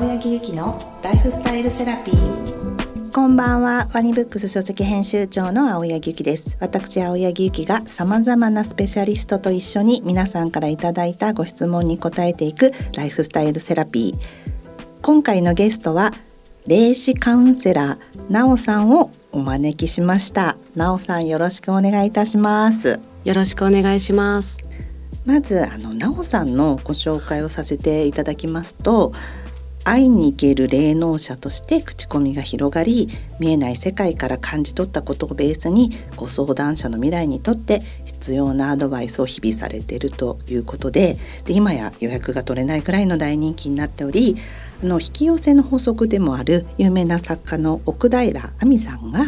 青柳ゆきのライフスタイルセラピー。こんばんは。ワニブックス書籍編集長の青柳ゆきです。私青柳ゆきが様々なスペシャリストと一緒に皆さんからいただいたご質問に答えていくライフスタイルセラピー。今回のゲストは霊視カウンセラーなおさんをお招きしました。なおさんよろしくお願いいたします。よろしくお願いします。まずあのなおさんのご紹介をさせていただきますと会いに行ける霊能者として口コミが広がり見えない世界から感じ取ったことをベースにご相談者の未来にとって必要なアドバイスを日々されているということでで今や予約が取れないくらいの大人気になっておりあの引き寄せの法則でもある有名な作家の奥平亜美さんが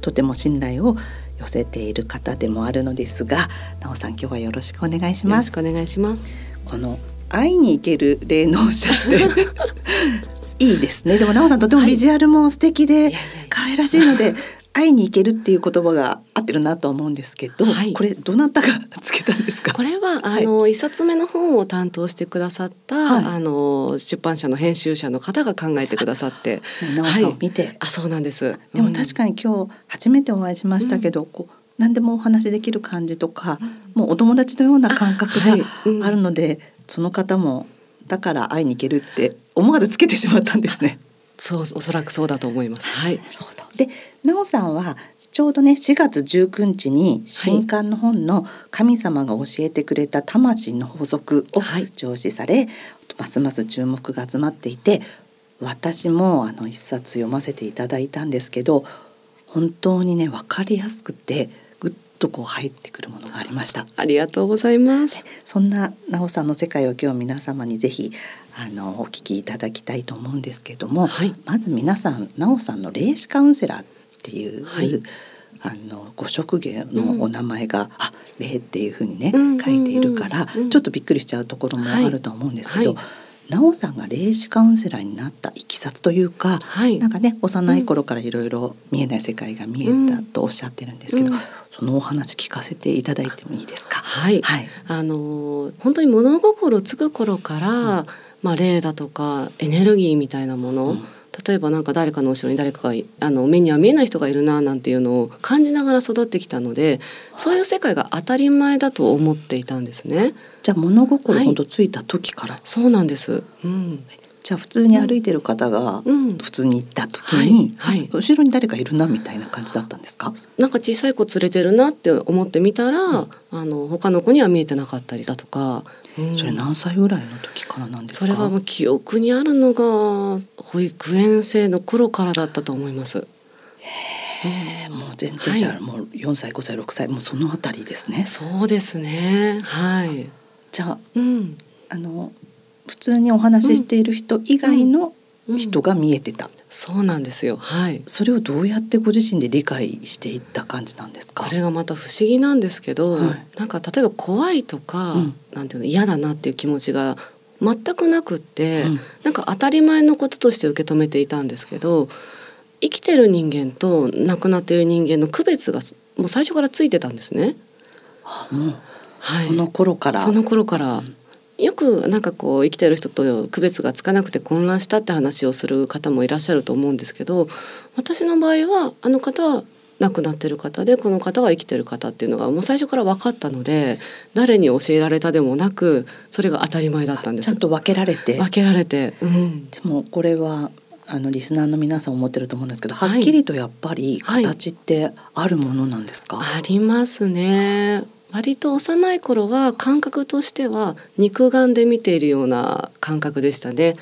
とても信頼を寄せている方でもあるのですが、なおさん今日はよろしくお願いします。よろしくお願いします。この会いに行ける霊能者って いいですね。でもなおさんとてもビジュアルも素敵で可愛らしいので、会いに行けるっていう言葉が合ってるなと思うんですけど、はい、これどなたがつけたんですか？これはあの一、冊目の本を担当してくださった、はい、あの出版社の編集者の方が考えてくださって、なおさんを見て、あそうなんです。でも確かに今日初めてお会いしましたけど、うん、こう何でもお話できる感じとか、うん、もうお友達のような感覚があるので、はいうん、その方もだから会いに行けるって思わずつけてしまったんですね。そうおそらくそうだと思います。はい。なるほど。で、なおさんはちょうどね4月19日に新刊の本の神様が教えてくれた魂の法則を上司され、はい、ますます注目が集まっていて、私もあの一冊読ませていただいたんですけど、本当にね分かりやすくてとこう入ってくるものがありました。ありがとうございます。そんななおさんの世界を今日皆様にぜひあのお聞きいただきたいと思うんですけれども、はい、まず皆さんなおさんの霊視カウンセラーっていう、はい、あのご職業のお名前が、うん、あ霊っていうふうにね、書いているから、ちょっとびっくりしちゃうところもあると思うんですけど、はい。なおさんが霊視カウンセラーになったいきさつというか、はい、なんかね幼い頃からいろいろ見えない世界が見えたとおっしゃってるんですけど、うん、そのお話聞かせていただいてもいいですか？はい、はい、あの本当に物心つく頃から、うん、まあ霊だとかエネルギーみたいなもの、うん。例えばなんか誰かの後ろに誰かがあの目には見えない人がいるななんていうのを感じながら育ってきたのでそういう世界が当たり前だと思っていたんですね。じゃあ物心ほどついた時から、はい、そうなんです、うん、じゃあ普通に歩いてる方が普通に行った時に、はいはい、後ろに誰かいるなみたいな感じだったんですか？なんか小さい子連れてるなって思ってみたら、うん、あの他の子には見えてなかったりだとかそれ何歳ぐらいの時からなんですか？それはもう記憶にあるのが保育園生の頃からだったと思います。へもう全然じゃあ、もう四歳五歳六歳もうそのあたりですね。そうですね。はい。じゃあ、うん、あの普通にお話ししている人以外の人が見えてた、うん、そうなんですよ。はい。それをどうやってご自身で理解していった感じなんですか？これがまた不思議なんですけど、はい、なんか例えば怖いとか、うん、なんていうの嫌だなっていう気持ちが全くなくって、うん、なんか当たり前のこととして受け止めていたんですけど生きてる人間と亡くなっている人間の区別がもう最初からついてたんですね。はあ、もう、はい、その頃から。その頃から、うんよくなんかこう生きてる人と区別がつかなくて混乱したって話をする方もいらっしゃると思うんですけど私の場合はあの方は亡くなってる方でこの方は生きてる方っていうのがもう最初から分かったので誰に教えられたでもなくそれが当たり前だったんです。ちゃんと分けられて。分けられて、うん、でもこれはあのリスナーの皆さん思ってると思うんですけど、はっきりとやっぱり形ってあるものなんですか、はいはい、ありますね割と幼い頃は感覚としては肉眼で見ているような感覚でしたね。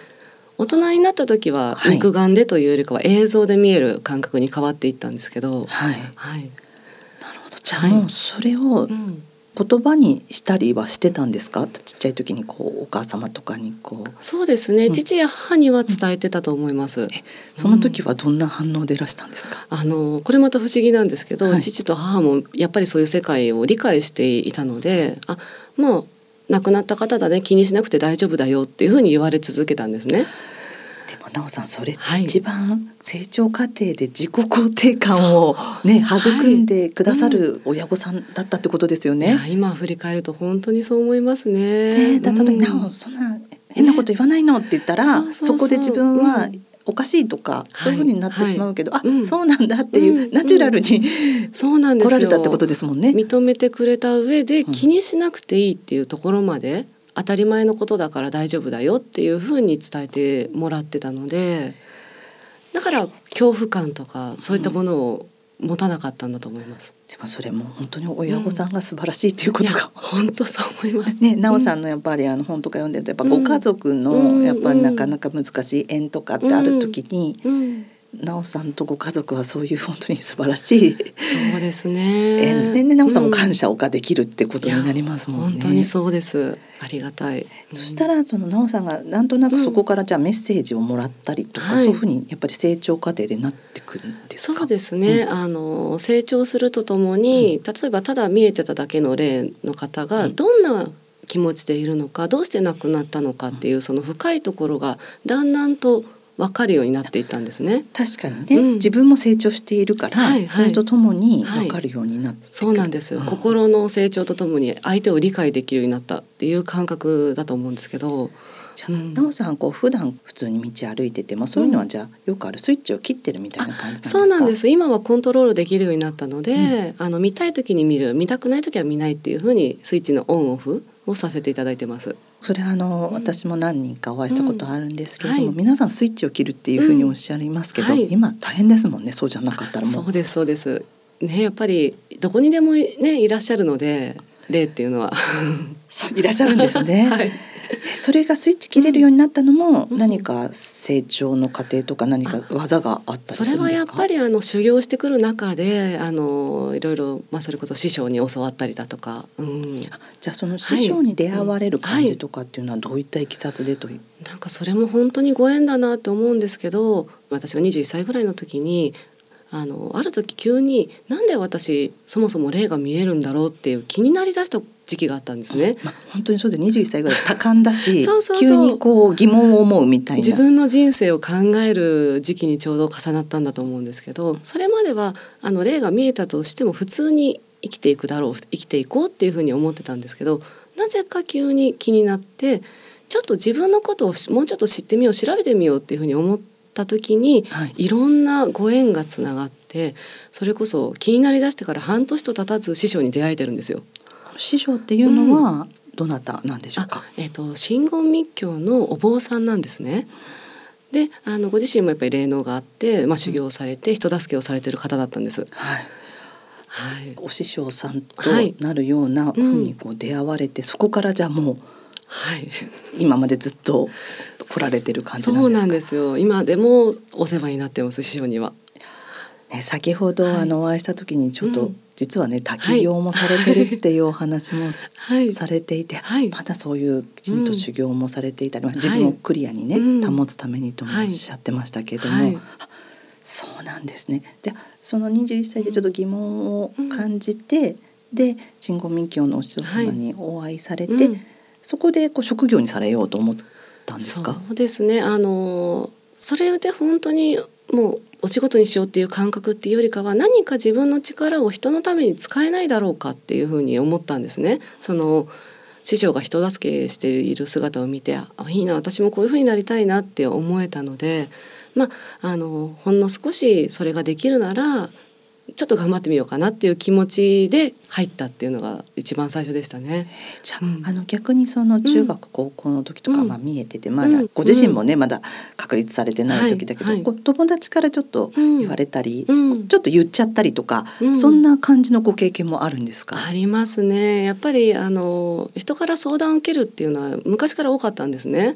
大人になった時は肉眼でというよりかは映像で見える感覚に変わっていったんですけど、はい、はい、なるほど。じゃあもうそれを言葉にしたりはしてたんですか？ちっちゃい時にこうお母様とかにこう。そうですね、うん、父や母には伝えてたと思います、うん、その時はどんな反応でいらしたんですか、うん、あのこれまた不思議なんですけど、はい、父と母もやっぱりそういう世界を理解していたのであもう亡くなった方だね。気にしなくて大丈夫だよっていうふうに言われ続けたんですね。でもなおさんそれって一番成長過程で自己肯定感をね育んでくださる親御さんだったってことですよね。はい。うん、今振り返ると本当にそう思いますね。でだそのなおそんな変なこと言わないのって言ったら、そうそこで自分はうん。おかしいとか、そういうふうになってしまうけど、あ、はい。うん。そうなんだっていう、うん。ナチュラルに、そうなんですよ。来られたってことですもんね。認めてくれた上でうん。気にしなくていいっていうところまで当たり前のことだから大丈夫だよっていうふうに伝えてもらってたのでだから恐怖感とかそういったものを持たなかったんだと思います。でもそれも本当に親御さんが素晴らしいっていうこといやが。本当そう思います。ね、なおさんのやっぱりあの本とか読んでるとやっぱご家族うんのやっぱりなかなか難しい縁とかってある時に、うん、なおさんとご家族はそういう本当に素晴らしいそうですね。縁でねなおさんも感謝謝ができるってことになりますもんね。本当にそうです。ありがたい。そしたらそのなおさんがなんとなくそこからじゃあメッセージをもらったりとか、はいそういうふうにやっぱり成長過程でなってくるんですか？そうですね、うんあの成長するとともに、例えばただ見えてただけの例の方がうんどんな気持ちでいるのかどうして亡くなったのかっていうその深いところがだんだんと分かるようになっていったんですね。確かにね、うん。自分も成長しているから、はいはい。それとともに分かるようになってく。る、そうなんです、うん。心の成長とともに相手を理解できるようになったっていう感覚だと思うんですけど。じゃあ、うん。なおさんこう普段普通に道歩いててもそういうのはじゃあよくある。スイッチを切ってるみたいな感じなんですか？そうなんです。今はコントロールできるようになったので、あの見たい時に見る。見たくない時は見ないっていう風にスイッチのオンオフをさせていただいてます。それはあの、うん。私も何人かお会いしたことあるんですけれども、うんはい。皆さんスイッチを切るっていうふうにおっしゃいますけど、うんはい。今大変ですもんね。そうじゃなかったらもそううですそうです。ねやっぱりどこにでもねいらっしゃるので例っていうのは。いらっしゃるんですね。はい それがスイッチ切れるようになったのも、うん何か成長の過程とか何か技があったりすそれはるんですか？やっぱりあの修行してくる中であのいろいろまあそれこそ師匠に教わったりだとか、うん、じゃあその師匠に出会われる感じとかっていうのはどういったいきさつでという？なんかそれも本当にご縁だなって思うんですけど私が21歳ぐらいの時にあのある時急になんで私そもそも霊が見えるんだろうっていう気になりだした時期があったんですね。まあ本当にそうで21歳ぐらい多感だし急にこう疑問を思うみたいな。自分の人生を考える時期にちょうど重なったんだと思うんですけどそれまではあの霊が見えたとしても普通に生きていくだろう生きていこうっていうふうに思ってたんですけどなぜか急に気になってちょっと自分のことをしもうちょっと知ってみよう調べてみようっていうふうに思った時にはいいろんなご縁がつながってそれこそ気になりだしてから半年と経たず師匠に出会えてるんですよ。師匠っていうのはどなたなんでしょうか？えっ、と真言密教のお坊さんなんですね。で、あのご自身もやっぱり霊能があって、まあ修行されて人助けをされてる方だったんです。はい。はい。お師匠さんとはいなるようなふうにこう出会われて、そこからじゃあもうはい。今までずっと来られてる感じなんですか？そうなんですよ。今でもお世話になってます師匠には。ね、先ほどはいあのお会いした時にちょっと、うん実はね滝行もされてるっていうお話もしはい。されていて、はい。まだそういうきちんと修行もされていたり、自分をクリアにね、うん。保つためにともおっしゃってましたけども、はい。あそうなんですね。でその21歳でちょっと疑問を感じて、で真言密教のお師匠様にお会いされて、うん。そこでこう職業にされようと思ったんですか？そうですね。あのそれで本当にもうお仕事にしようっていう感覚っていうよりかは何か自分の力を人のために使えないだろうかっていうふうに思ったんですね。その師匠が人助けしている姿を見てあいいな私もこういうふうになりたいなって思えたので、まあ、あのほんの少しそれができるならちょっと頑張ってみようかなっていう気持ちで入ったっていうのが一番最初でしたね。じゃあ,、うん。あの逆にその中学、高校の時とか、うん。まあ見えててまだ、うん。ご自身もねまだ確立されてない時だけど、はい。はい友達からちょっとうん言われたり、うん。ちょっと言っちゃったりとか、うん。そんな感じのご経験もあるんですか？ありますね。やっぱりあの人から相談を受けるっていうのは昔から多かったんですね。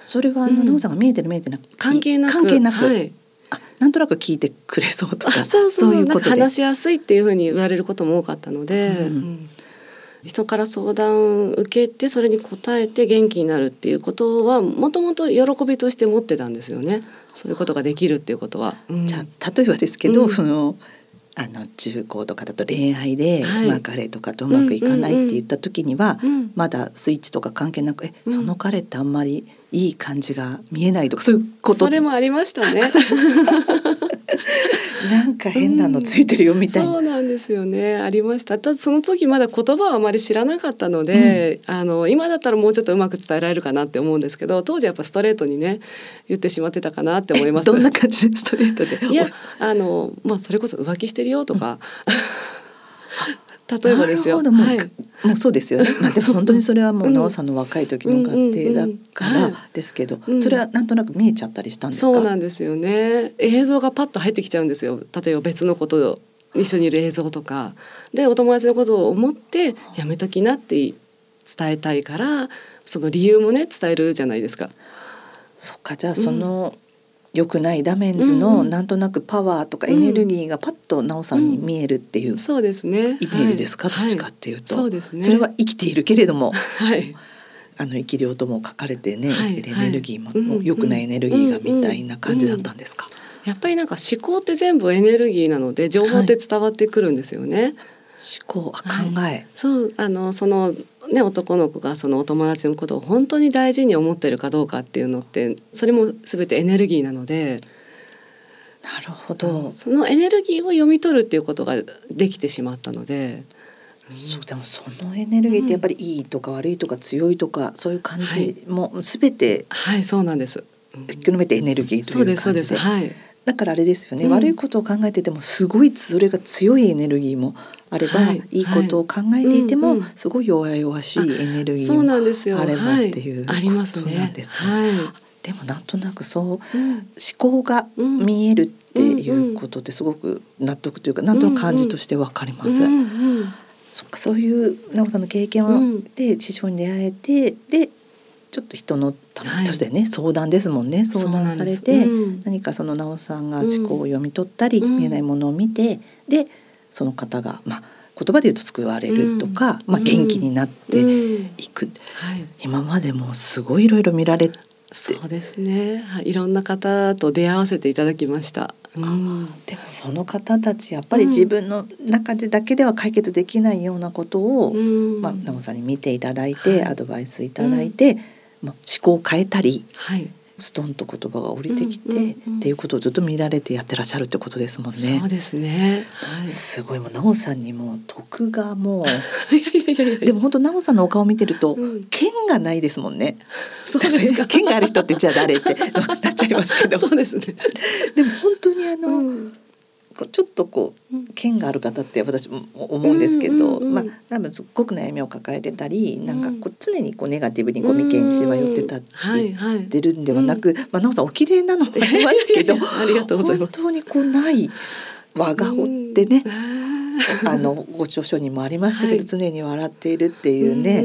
それはあの、うん。さんが見えてる見えてなく関係なく。関係なく、はい、あなんとなく聞いてくれそうとかあそうそういうこと話しやすいっていうふうに言われることも多かったので、うんうん。人から相談を受けてそれに応えて元気になるっていうことはもともと喜びとして持ってたんですよね。そういうことができるっていうことは。うん。じゃあ例えばですけど、うん。そのあの中高とかだと恋愛で、はい。まあ、彼とかとうまくいかないって言った時には、うん。まだスイッチとか関係なく「えうん。その彼ってあんまりいい感じが見えない」とかそういうこと。それもありましたね。なんか変なのついてるよみたいな。そうなんでですよね。ありました。ただその時まだ言葉はあまり知らなかったので、うん、あの今だったらもうちょっとうまく伝えられるかなって思うんですけど当時やっぱストレートにね言ってしまってたかなって思います。どんな感じでストレートで？いやあのまあそれこそ浮気してるよとか、例えばですよ。もうはい、もうそうですよね。まあでも本当にそれはもう奈緒さんの若い時の家庭だからですけど、それはなんとなく見えちゃったりしたんですか？そうなんですよね。映像がパッと入ってきちゃうんですよ。例えば別のこと一緒にいる映像とかでお友達のことを思ってやめときなって伝えたいからその理由もね伝えるじゃないですか。そっかじゃあその、うん良くないダメンズのなんとなくパワーとかエネルギーがパッと奈緒さんに見えるっていう、そうですね。イメージですか、どっちかっていうと、そうですね。それは生きているけれども、はい、あの生き量とも書かれてね、エネルギーも良くないエネルギーがみたいな感じだったんですか、やっぱりなんか思考って全部エネルギーなので情報って伝わってくるんですよね。思考あ考え、はい、そうあのそのね男の子がそのお友達のことを本当に大事に思ってるかどうかっていうのってそれも全てエネルギーなのでなるほど、そのエネルギーを読み取るっていうことができてしまったので。うん、そうでもそのエネルギーってやっぱりいいとか悪いとか強いとかそういう感じもすべて、はい、そうなんです。広めてエネルギーという感じで。はい。だからあれですよね、うん、悪いことを考えててもすごいそれが強いエネルギーもあれば、はい、いいことを考えていても、すごい弱々しいエネルギーもあればっていうことなんですね。でもなんとなくそう、思考が見えるっていうことってすごく納得というか、なんとなく感じとしてわかります。そっかそういう奈緒さんの経験を、で師匠に出会えてでちょっと人のためとしてね、はい、相談ですもんね。相談されて、うん、何かその奈緒さんが思考を読み取ったり、うん、見えないものを見てでその方がまあ言葉で言うと救われるとか、うん、まあ、元気になっていく、はい、今までもすごいいろいろ見られそうですね、はい、いろんな方と出会わせていただきました。うん、でもその方たちやっぱり自分の中でだけでは解決できないようなことを、うん、まあ、奈緒さんに見ていただいて、はい、アドバイスいただいて、まあ、思考を変えたり、はい、ストンと言葉が降りてきて、うんうんうん、っていうことをずっと見られてやってらっしゃるってことですもんね。そうですね。はい、すごいもう奈緒さんにも徳がもう でも本当奈緒さんのお顔見てると、うん、剣がないですもんね。そうですか。剣がある人ってじゃあ誰って なっちゃいますけど。そうですね。でも本当にあの。うんちょっとこう剣がある方って私も思うんですけど、まあ多分すっごく悩みを抱えてたり、なんかこう常にこうネガティブにコミュニケーションは寄ってたりしてるんではなく、まあ奈緒さんお綺麗なのもありますけど、ありがとうございます。本当にこうない和顔ってね。あのご著書にもありましたけど、はい、常に笑っているっていうね、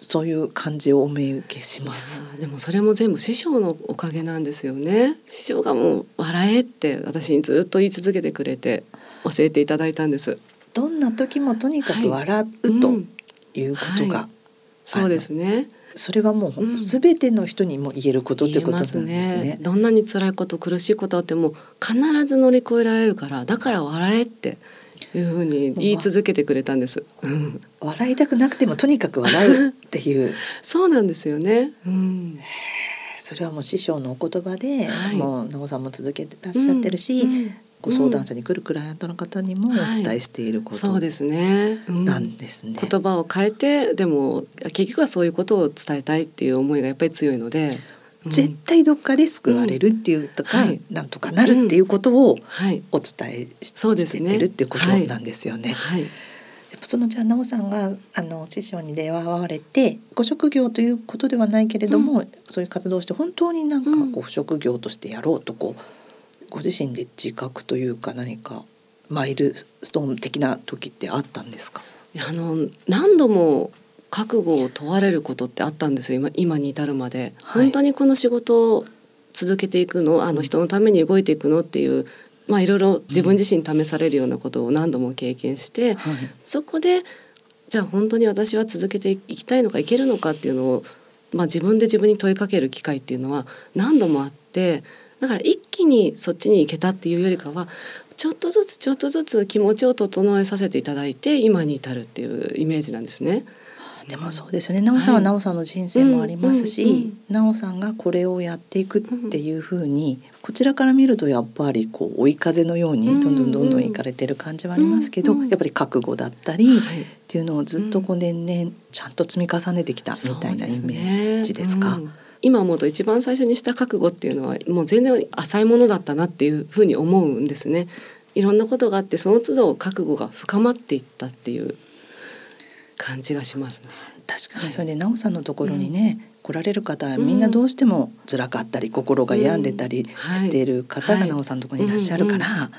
そういう感じをお見受けします。でもそれも全部師匠のおかげなんですよね。師匠がもう笑えって私にずっと言い続けてくれて教えていただいたんです。どんな時もとにかく笑う、ということが、はい、そうですね。それはもうすべての人にも言えることってことなんですね。ねどんなに辛いこと苦しいことあっても必ず乗り越えられるからだから笑えっていうふうに言い続けてくれたんです。笑いたくなくてもとにかく笑うっていう。そうなんですよね。うん、それはもう師匠のお言葉で、はい、もう野さんも続けてらっしゃってるし、うんうん、ご相談者に来るクライアントの方にもお伝えしていること、はい、そうですね。なんですね。言葉を変えてでも結局はそういうことを伝えたいっていう思いがやっぱり強いので。絶対どっかで救われるっていうとか、うん、なんとかなるっていうことをお伝えし,、してってるっていうことなんですよね。はい、そのじゃあ奈緒さんがあの師匠に出会われてご職業ということではないけれども、うん、そういう活動をして本当になんかこう職業としてやろうとこうご自身で自覚というか何かマイルストーン的な時ってあったんですか？あの何度も覚悟を問われることってあったんですよ。今今に至るまで、はい、本当にこの仕事を続けていくのあの人のために動いていくのっていうまあいろいろ自分自身試されるようなことを何度も経験して、はい、そこでじゃあ本当に私は続けていきたいのかいけるのかっていうのを、まあ、自分で自分に問いかける機会っていうのは何度もあってだから一気にそっちに行けたっていうよりかはちょっとずつちょっとずつ気持ちを整えさせていただいて今に至るっていうイメージなんですね。でもそうですよね。奈緒さんは奈緒さんの人生もありますし、奈なおさんがこれをやっていくっていうふうに、こちらから見るとやっぱりこう追い風のようにどんどんどんどんいかれてる感じはありますけど、うんうんやっぱり覚悟だったり、はい。っていうのをずっとこう年々ちゃんと積み重ねてきたみたいなイメージですか？うん。今思うと一番最初にした覚悟っていうのはもう全然浅いものだったなっていうふうに思うんですね。いろんなことがあってその都度覚悟が深まっていったっていう感じがしますね。確かに。それでなおさんのところにね、来られる方はみんなどうしても辛かったり心が病んでたりしている方がなおさんのところにいらっしゃるから、やっ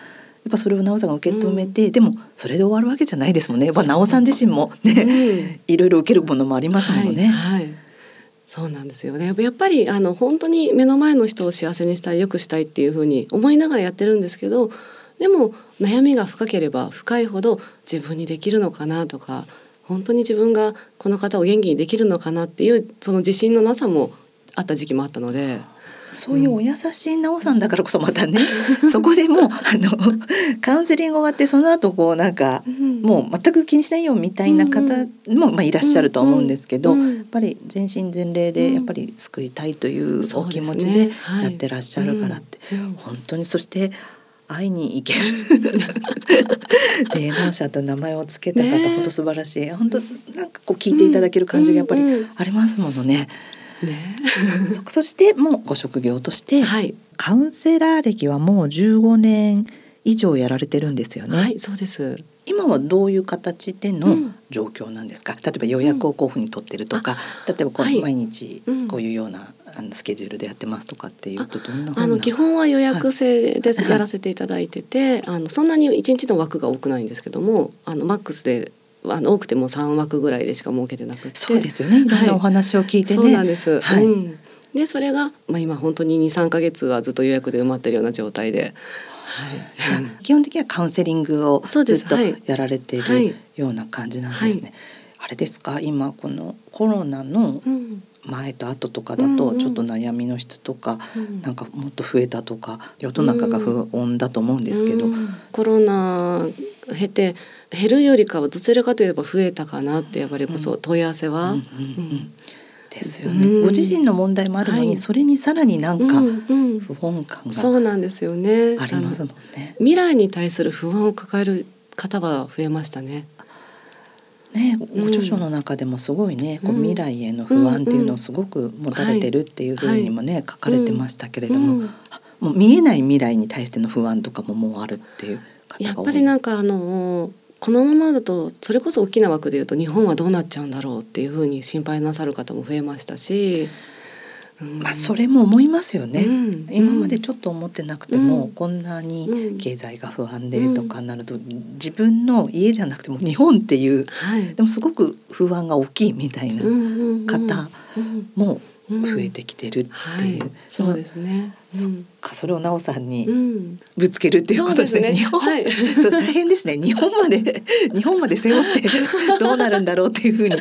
ぱそれをなおさんが受け止めて、でもそれで終わるわけじゃないですもんね。やっぱなおさん自身もね、う。ん。いろいろ受けるものもありますもんね。はい。はい。そうなんですよね。やっぱりあの本当に目の前の人を幸せにしたい、良くしたいっていうふうに思いながらやってるんですけど、でも悩みが深ければ深いほど自分にできるのかなとか、本当に自分がこの方を元気にできるのかなっていうその自信のなさもあった時期もあったので。そういうお優しいなおさんだからこそまたね、そこでもうあのカウンセリング終わってその後こうなんかもう全く気にしないよみたいな方も、まあ、いらっしゃるとは思うんですけど、うんうんやっぱり全身全霊でやっぱり救いたいというお気持ちでやってらっしゃるからって、うん。うん。本当にそして会いに行ける 霊能者と名前を付けた方、ね本当素晴らしい本当なんかこう聞いていただける感じがやっぱりありますものね。ね。そそしてもうご職業として、はいカウンセラー歴はもう15年以上やられてるんですよね。はいそうです。今はどういう形でのうん。状況なんですか？例えば予約をこういうふうに取ってるとか、例えばこうはい。毎日うん。こういうようなあのスケジュールでやってますとかっていうとどんなあの基本は予約制ではいやらせていただいてて、あのそんなに一日の枠が多くないんですけども、あのマックスであの多くても三枠ぐらいでしか設けてなくて、そうですよね。いろんなお話を聞いてね。そうなんです。はい。うん、でそれがまあ今本当に二三ヶ月はずっと予約で埋まってるような状態で、じゃあ基本的にはカウンセリングをずっとやられていはい。るような感じなんですね。はい。あれですか？今このコロナのうん。前と後とかだうんうん。とちょっと悩みの質とか、うん。なんかもっと増えたとか世の中が不穏だと思うんですけど、うん。コロナ経て減るよりかはどちらかといえば増えたかなってやっぱりこそ問い合わせは、うんうん。うんですよね、うんご自身の問題もあるのに、はいそれにさらになんか不穏感がそうなんですよね。ありますもんね。未来に対する不安を抱える方は増えましたね。ね、んご著書の中でもすごいね、こううん未来への不安っていうのをすごく持たれてるっていうふうにもね、書かれてましたけれども、もう見えない未来に対しての不安とかももうあるっていう方やっが多い。ぱりなんかあのこのままだとそれこそ大きな枠で言うと日本はどうなっちゃうんだろうっていうふうに心配なさる方も増えましたし、うん。まあそれも思いますよね。うん。今までちょっと思ってなくても、うん。こんなにうん経済が不安でとかなると、自分の家じゃなくても日本っていうはい。でもすごく不安が大きいみたいな方うんもうん増えてきてるってはいいう、そうですね。うん。かそれをなおさんにうん。ぶつけるっていうことですね。日本、はい。そう大変ですね。日本まで 日本まで背負ってどうなるんだろうっていうふうに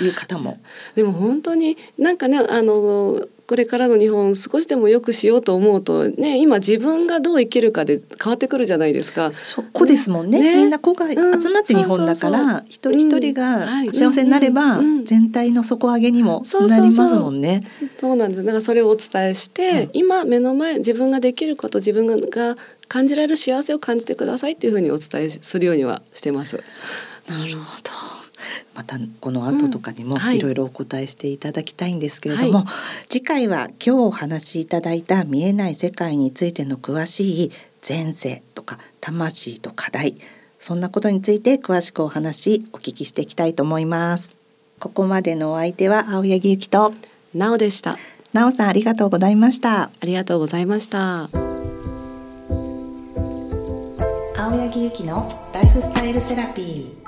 言う方も。でも本当になんかねあのこれからの日本少しでも良くしようと思うとね今自分がどう生きるかで変わってくるじゃないですか。そこですもんね。ねみんな子が集まって日本だかうんそうそうら、一人一人うんがはい幸せになれば、全体の底上げにもなりますもんね。そうなんです。だからそれをお伝えして、うん今目の前自分ができること自分が感じられる幸せを感じてくださいっていうふうにお伝えするようにはしてます。なるほど。またこの後とかにもい。いろいろお答えしていただきたいんですけれども、は次回は今日お話しいただいた見えない世界についての詳しい前世とか魂と課題そんなことについて詳しくお話お聞きしていきたいと思います。ここまでのお相手は青柳ゆきとなおでした。なおさんありがとうございました。ありがとうございました。青柳ゆきのライフスタイルセラピー